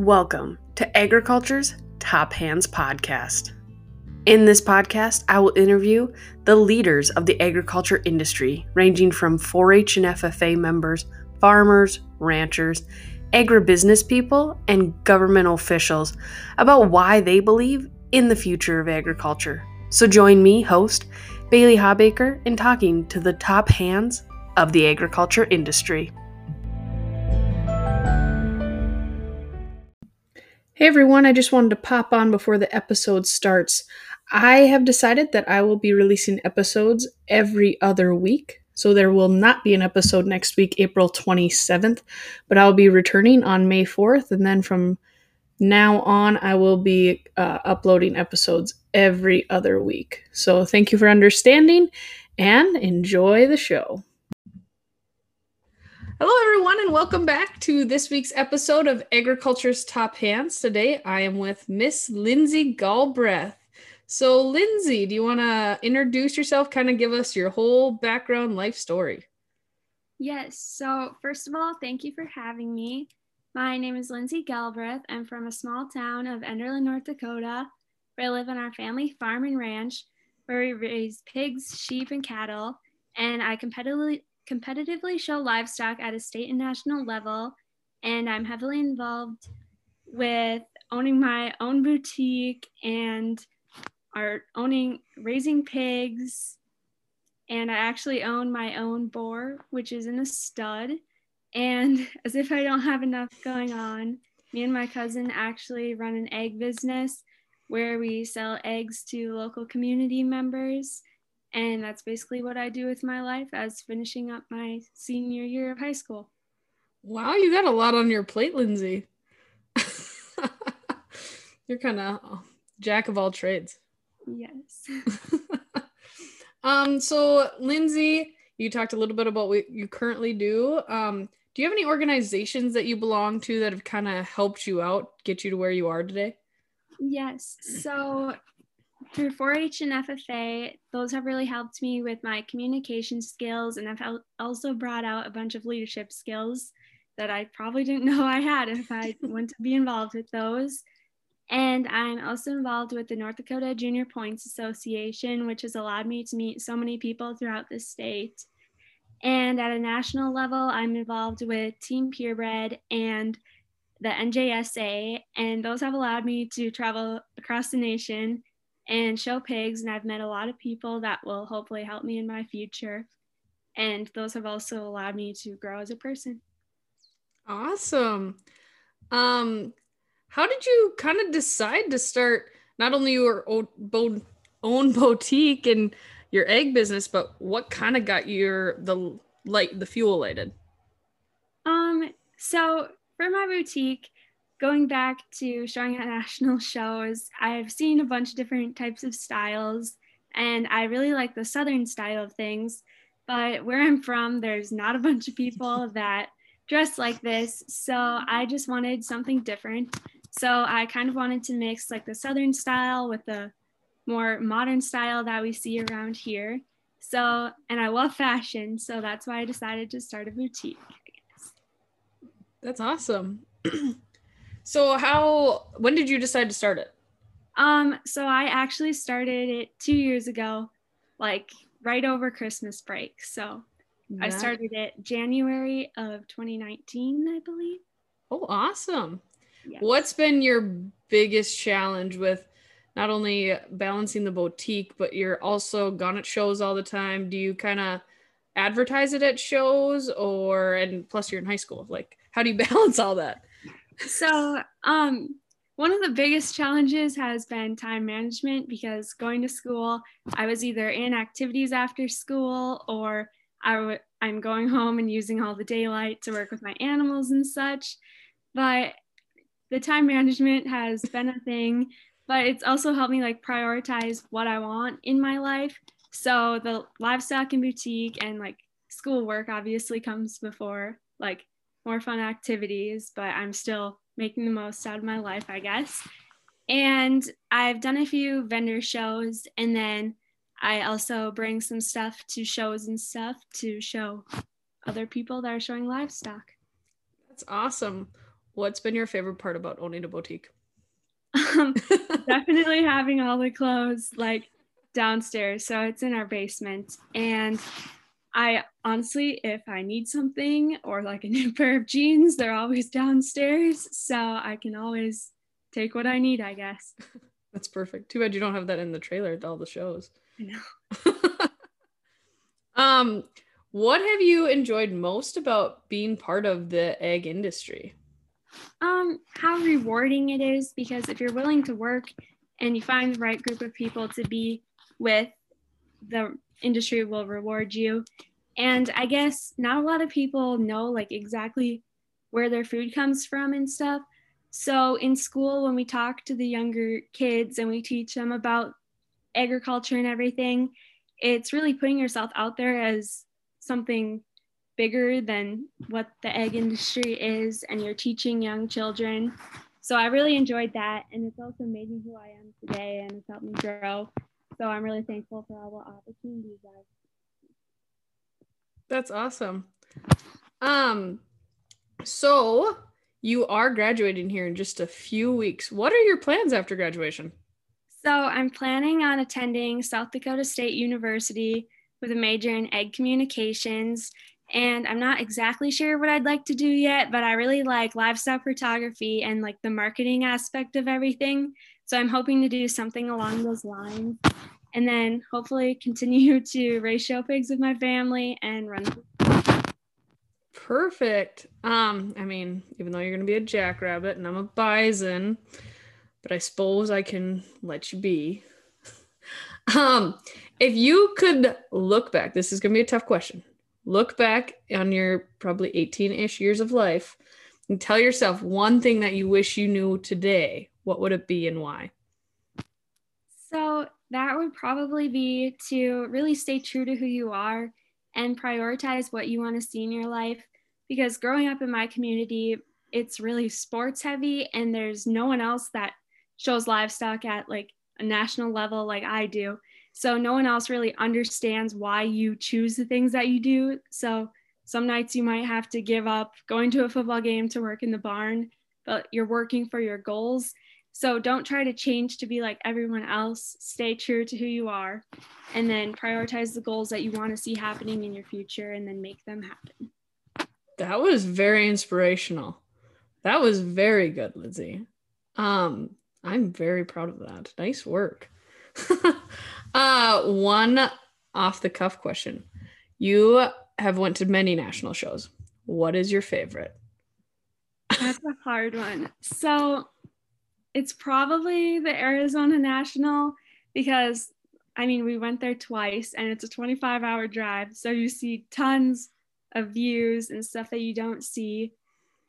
Welcome to Agriculture's Top Hands Podcast. In this podcast, I will interview the leaders of the agriculture industry, ranging from 4 H and FFA members, farmers, ranchers, agribusiness people, and government officials about why they believe in the future of agriculture. So join me, host Bailey Habaker, in talking to the top hands of the agriculture industry. Hey everyone, I just wanted to pop on before the episode starts. I have decided that I will be releasing episodes every other week. So there will not be an episode next week, April 27th, but I'll be returning on May 4th. And then from now on, I will be uh, uploading episodes every other week. So thank you for understanding and enjoy the show. Hello, everyone, and welcome back to this week's episode of Agriculture's Top Hands. Today, I am with Miss Lindsey Galbreath. So, Lindsey, do you want to introduce yourself, kind of give us your whole background life story? Yes. So, first of all, thank you for having me. My name is Lindsey Galbreath. I'm from a small town of Enderlin, North Dakota, where I live on our family farm and ranch, where we raise pigs, sheep, and cattle. And I competitively competitively show livestock at a state and national level, and I'm heavily involved with owning my own boutique and are owning raising pigs and I actually own my own boar, which is in a stud. And as if I don't have enough going on, me and my cousin actually run an egg business where we sell eggs to local community members and that's basically what I do with my life as finishing up my senior year of high school. Wow, you got a lot on your plate, Lindsey. You're kind of jack of all trades. Yes. um, so Lindsey, you talked a little bit about what you currently do. Um, do you have any organizations that you belong to that have kind of helped you out, get you to where you are today? Yes. So through 4-H and FFA, those have really helped me with my communication skills, and I've also brought out a bunch of leadership skills that I probably didn't know I had if I went to be involved with those. And I'm also involved with the North Dakota Junior Points Association, which has allowed me to meet so many people throughout the state. And at a national level, I'm involved with Team Purebred and the NJSA, and those have allowed me to travel across the nation and show pigs. And I've met a lot of people that will hopefully help me in my future. And those have also allowed me to grow as a person. Awesome. Um, how did you kind of decide to start not only your own, own boutique and your egg business, but what kind of got your the light the fuel lighted? Um, so for my boutique, going back to showing at national shows, I've seen a bunch of different types of styles, and I really like the southern style of things. But where I'm from, there's not a bunch of people that dress like this. So I just wanted something different. So I kind of wanted to mix like the southern style with the more modern style that we see around here. So, and I love fashion. So that's why I decided to start a boutique, That's awesome. So how when did you decide to start it? Um, so I actually started it two years ago, like right over Christmas break. So yeah. I started it January of 2019, I believe. Oh, awesome. Yes. What's been your biggest challenge with not only balancing the boutique, but you're also gone at shows all the time? Do you kind of advertise it at shows or and plus you're in high school? Like how do you balance all that? So um one of the biggest challenges has been time management because going to school i was either in activities after school or i w- i'm going home and using all the daylight to work with my animals and such. But the time management has been a thing but it's also helped me like prioritize what i want in my life. So the livestock and boutique and like school work obviously comes before like more fun activities, but I'm still making the most out of my life, I guess. And I've done a few vendor shows, and then I also bring some stuff to shows and stuff to show other people that are showing livestock. That's awesome. what's been your favorite part about owning a boutique? Um, definitely having all the clothes like downstairs. So it's in our basement. And I honestly, if I need something or like a new pair of jeans, they're always downstairs. So I can always take what I need, I guess. That's perfect. Too bad you don't have that in the trailer at all the shows. I know. um, what have you enjoyed most about being part of the ag industry? Um, how rewarding it is because if you're willing to work and you find the right group of people to be with, the industry will reward you. And I guess not a lot of people know like exactly where their food comes from and stuff. So in school, when we talk to the younger kids and we teach them about agriculture and everything, it's really putting yourself out there as something bigger than what the ag industry is, and you're teaching young children. So I really enjoyed that, and it's also made me who I am today, and it's helped me grow. So I'm really thankful for all the opportunities. That's awesome. Um, so you are graduating here in just a few weeks. What are your plans after graduation? So I'm planning on attending South Dakota State University with a major in ag communications. And I'm not exactly sure what I'd like to do yet, but I really like livestock photography and like the marketing aspect of everything. So I'm hoping to do something along those lines. And then hopefully continue to raise show pigs with my family and run. Perfect. Um, I mean, even though you're gonna be a jackrabbit and I'm a bison, but I suppose I can let you be. um, if you could look back, this is going to be a tough question. Look back on your probably 18 ish years of life and tell yourself one thing that you wish you knew today. What would it be and why? So, that would probably be to really stay true to who you are and prioritize what you want to see in your life. Because growing up in my community, it's really sports heavy, and there's no one else that shows livestock at like a national level like I do. So no one else really understands why you choose the things that you do. So some nights you might have to give up going to a football game to work in the barn, but you're working for your goals. So don't try to change to be like everyone else. Stay true to who you are and then prioritize the goals that you want to see happening in your future and then make them happen. That was very inspirational. That was very good, Lindsey. Um, I'm very proud of that. Nice work. uh, one off the cuff question. You have went to many national shows. What is your favorite? That's a hard one. So it's probably the Arizona National because I mean, we went there twice and it's a 25 hour drive. So you see tons of views and stuff that you don't see.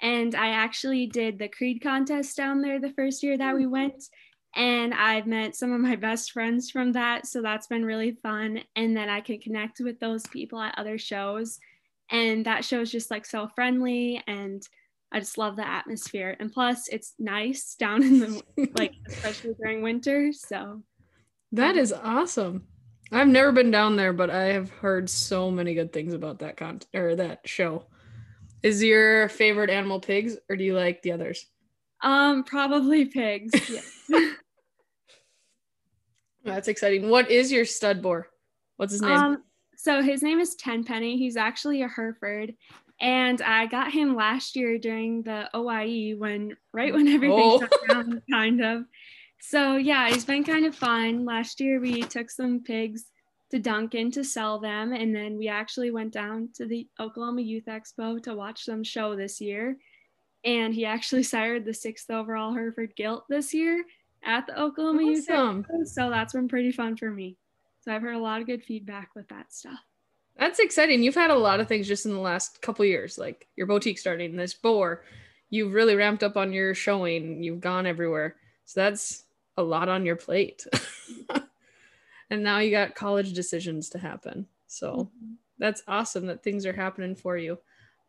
And I actually did the Creed contest down there the first year that we hmm. went. And I've met some of my best friends from that. So that's been really fun. And then I can connect with those people at other shows. And that show is just like so friendly. And I just love the atmosphere. And plus, it's nice down in the, like, especially during winter. So that is awesome. I've never been down there, but I have heard so many good things about that con or that show. Is your favorite animal pigs or do you like the others? Um, probably pigs. Yeah. That's exciting. What is your stud boar? What's his name? Um, so his name is Tenpenny. He's actually a Hereford. And I got him last year during the OIE when right when oh. everything oh. shut down, kind of. So yeah, it's been kind of fun. Last year we took some pigs to Duncan to sell them, and then we actually went down to the Oklahoma Youth Expo to watch them show this year. And he actually sired the sixth overall Hereford Gilt this year at the Oklahoma awesome. Youth Expo. So that's been pretty fun for me. So I've heard a lot of good feedback with that stuff. That's exciting. You've had a lot of things just in the last couple years, like your boutique starting, this boar. You've really ramped up on your showing. You've gone everywhere. So that's a lot on your plate. and now you got college decisions to happen. So mm-hmm. that's awesome that things are happening for you.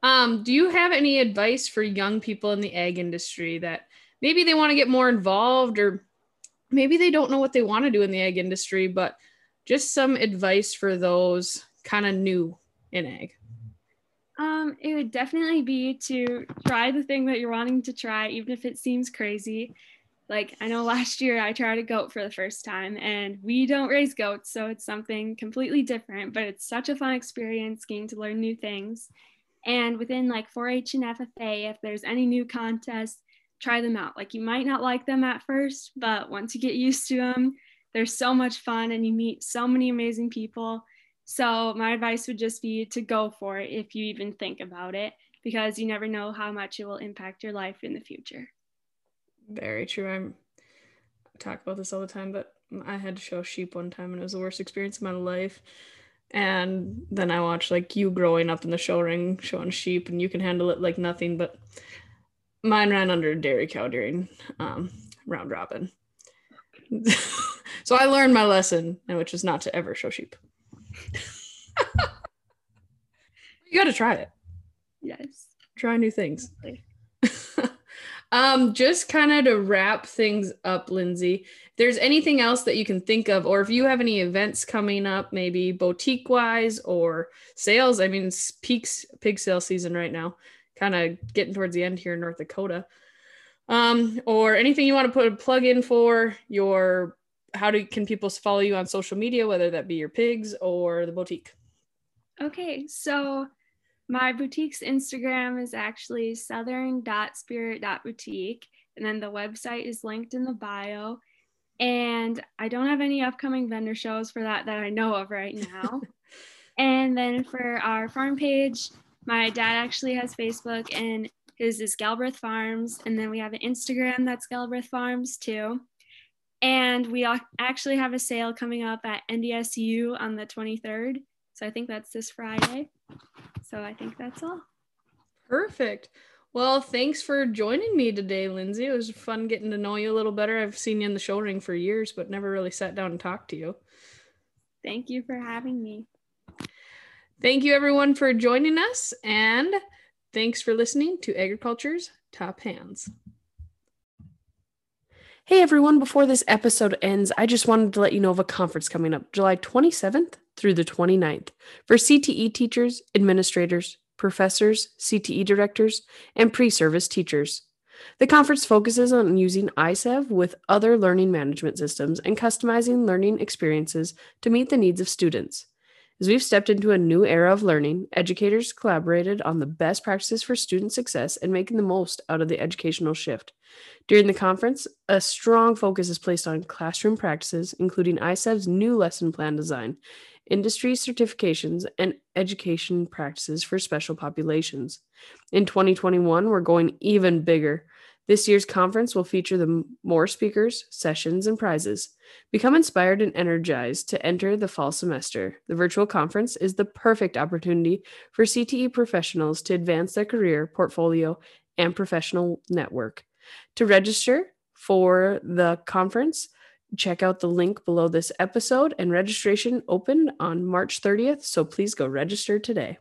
Um, do you have any advice for young people in the ag industry that maybe they want to get more involved or maybe they don't know what they want to do in the ag industry, but just some advice for those kind of new in ag? Um, it would definitely be to try the thing that you're wanting to try, even if it seems crazy. Like I know last year I tried a goat for the first time, and we don't raise goats, so it's something completely different. But it's such a fun experience getting to learn new things. And within like 4-H and FFA, if there's any new contests, try them out. Like you might not like them at first, but once you get used to them, they're so much fun and you meet so many amazing people. So my advice would just be to go for it if you even think about it, because you never know how much it will impact your life in the future. Very true. I'm I talk about this all the time, but I had to show sheep one time and it was the worst experience of my life. And then I watched like you growing up in the show ring showing sheep and you can handle it like nothing, but mine ran under a dairy cow during um, round robin. so I learned my lesson, which is not to ever show sheep. You got to try it. Yes. Try new things. um, just kind of to wrap things up, Lindsey. There's anything else that you can think of, or if you have any events coming up, maybe boutique wise or sales. I mean, it's peaks pig sale season right now, kind of getting towards the end here in North Dakota. Um, or anything you want to put a plug in for your how do can people follow you on social media, whether that be your pigs or the boutique? Okay, so my boutique's Instagram is actually southern.spirit.boutique, and then the website is linked in the bio. And I don't have any upcoming vendor shows for that that I know of right now. and then for our farm page, my dad actually has Facebook and his is Galbreath Farms. And then we have an Instagram that's Galbreath Farms too. And we actually have a sale coming up at NDSU on the 23rd. So I think that's this Friday. So I think that's all. Perfect. Well, thanks for joining me today, Lindsey. It was fun getting to know you a little better. I've seen you in the show ring for years, but never really sat down and talked to you. Thank you for having me. Thank you, everyone, for joining us. And thanks for listening to Agriculture's Top Hands. Hey everyone, before this episode ends, I just wanted to let you know of a conference coming up July 27th through the 29th for CTE teachers, administrators, professors, CTE directors, and pre service teachers. The conference focuses on using iCEV with other learning management systems and customizing learning experiences to meet the needs of students. As we've stepped into a new era of learning, educators collaborated on the best practices for student success and making the most out of the educational shift. During the conference, a strong focus is placed on classroom practices, including iCEV's new lesson plan design, industry certifications, and education practices for special populations. In 2021, we're going even bigger. This year's conference will feature the more speakers, sessions, and prizes. Become inspired and energized to enter the fall semester. The virtual conference is the perfect opportunity for CTE professionals to advance their career, portfolio, and professional network. To register for the conference, check out the link below this episode and registration opened on March 30th, so please go register today.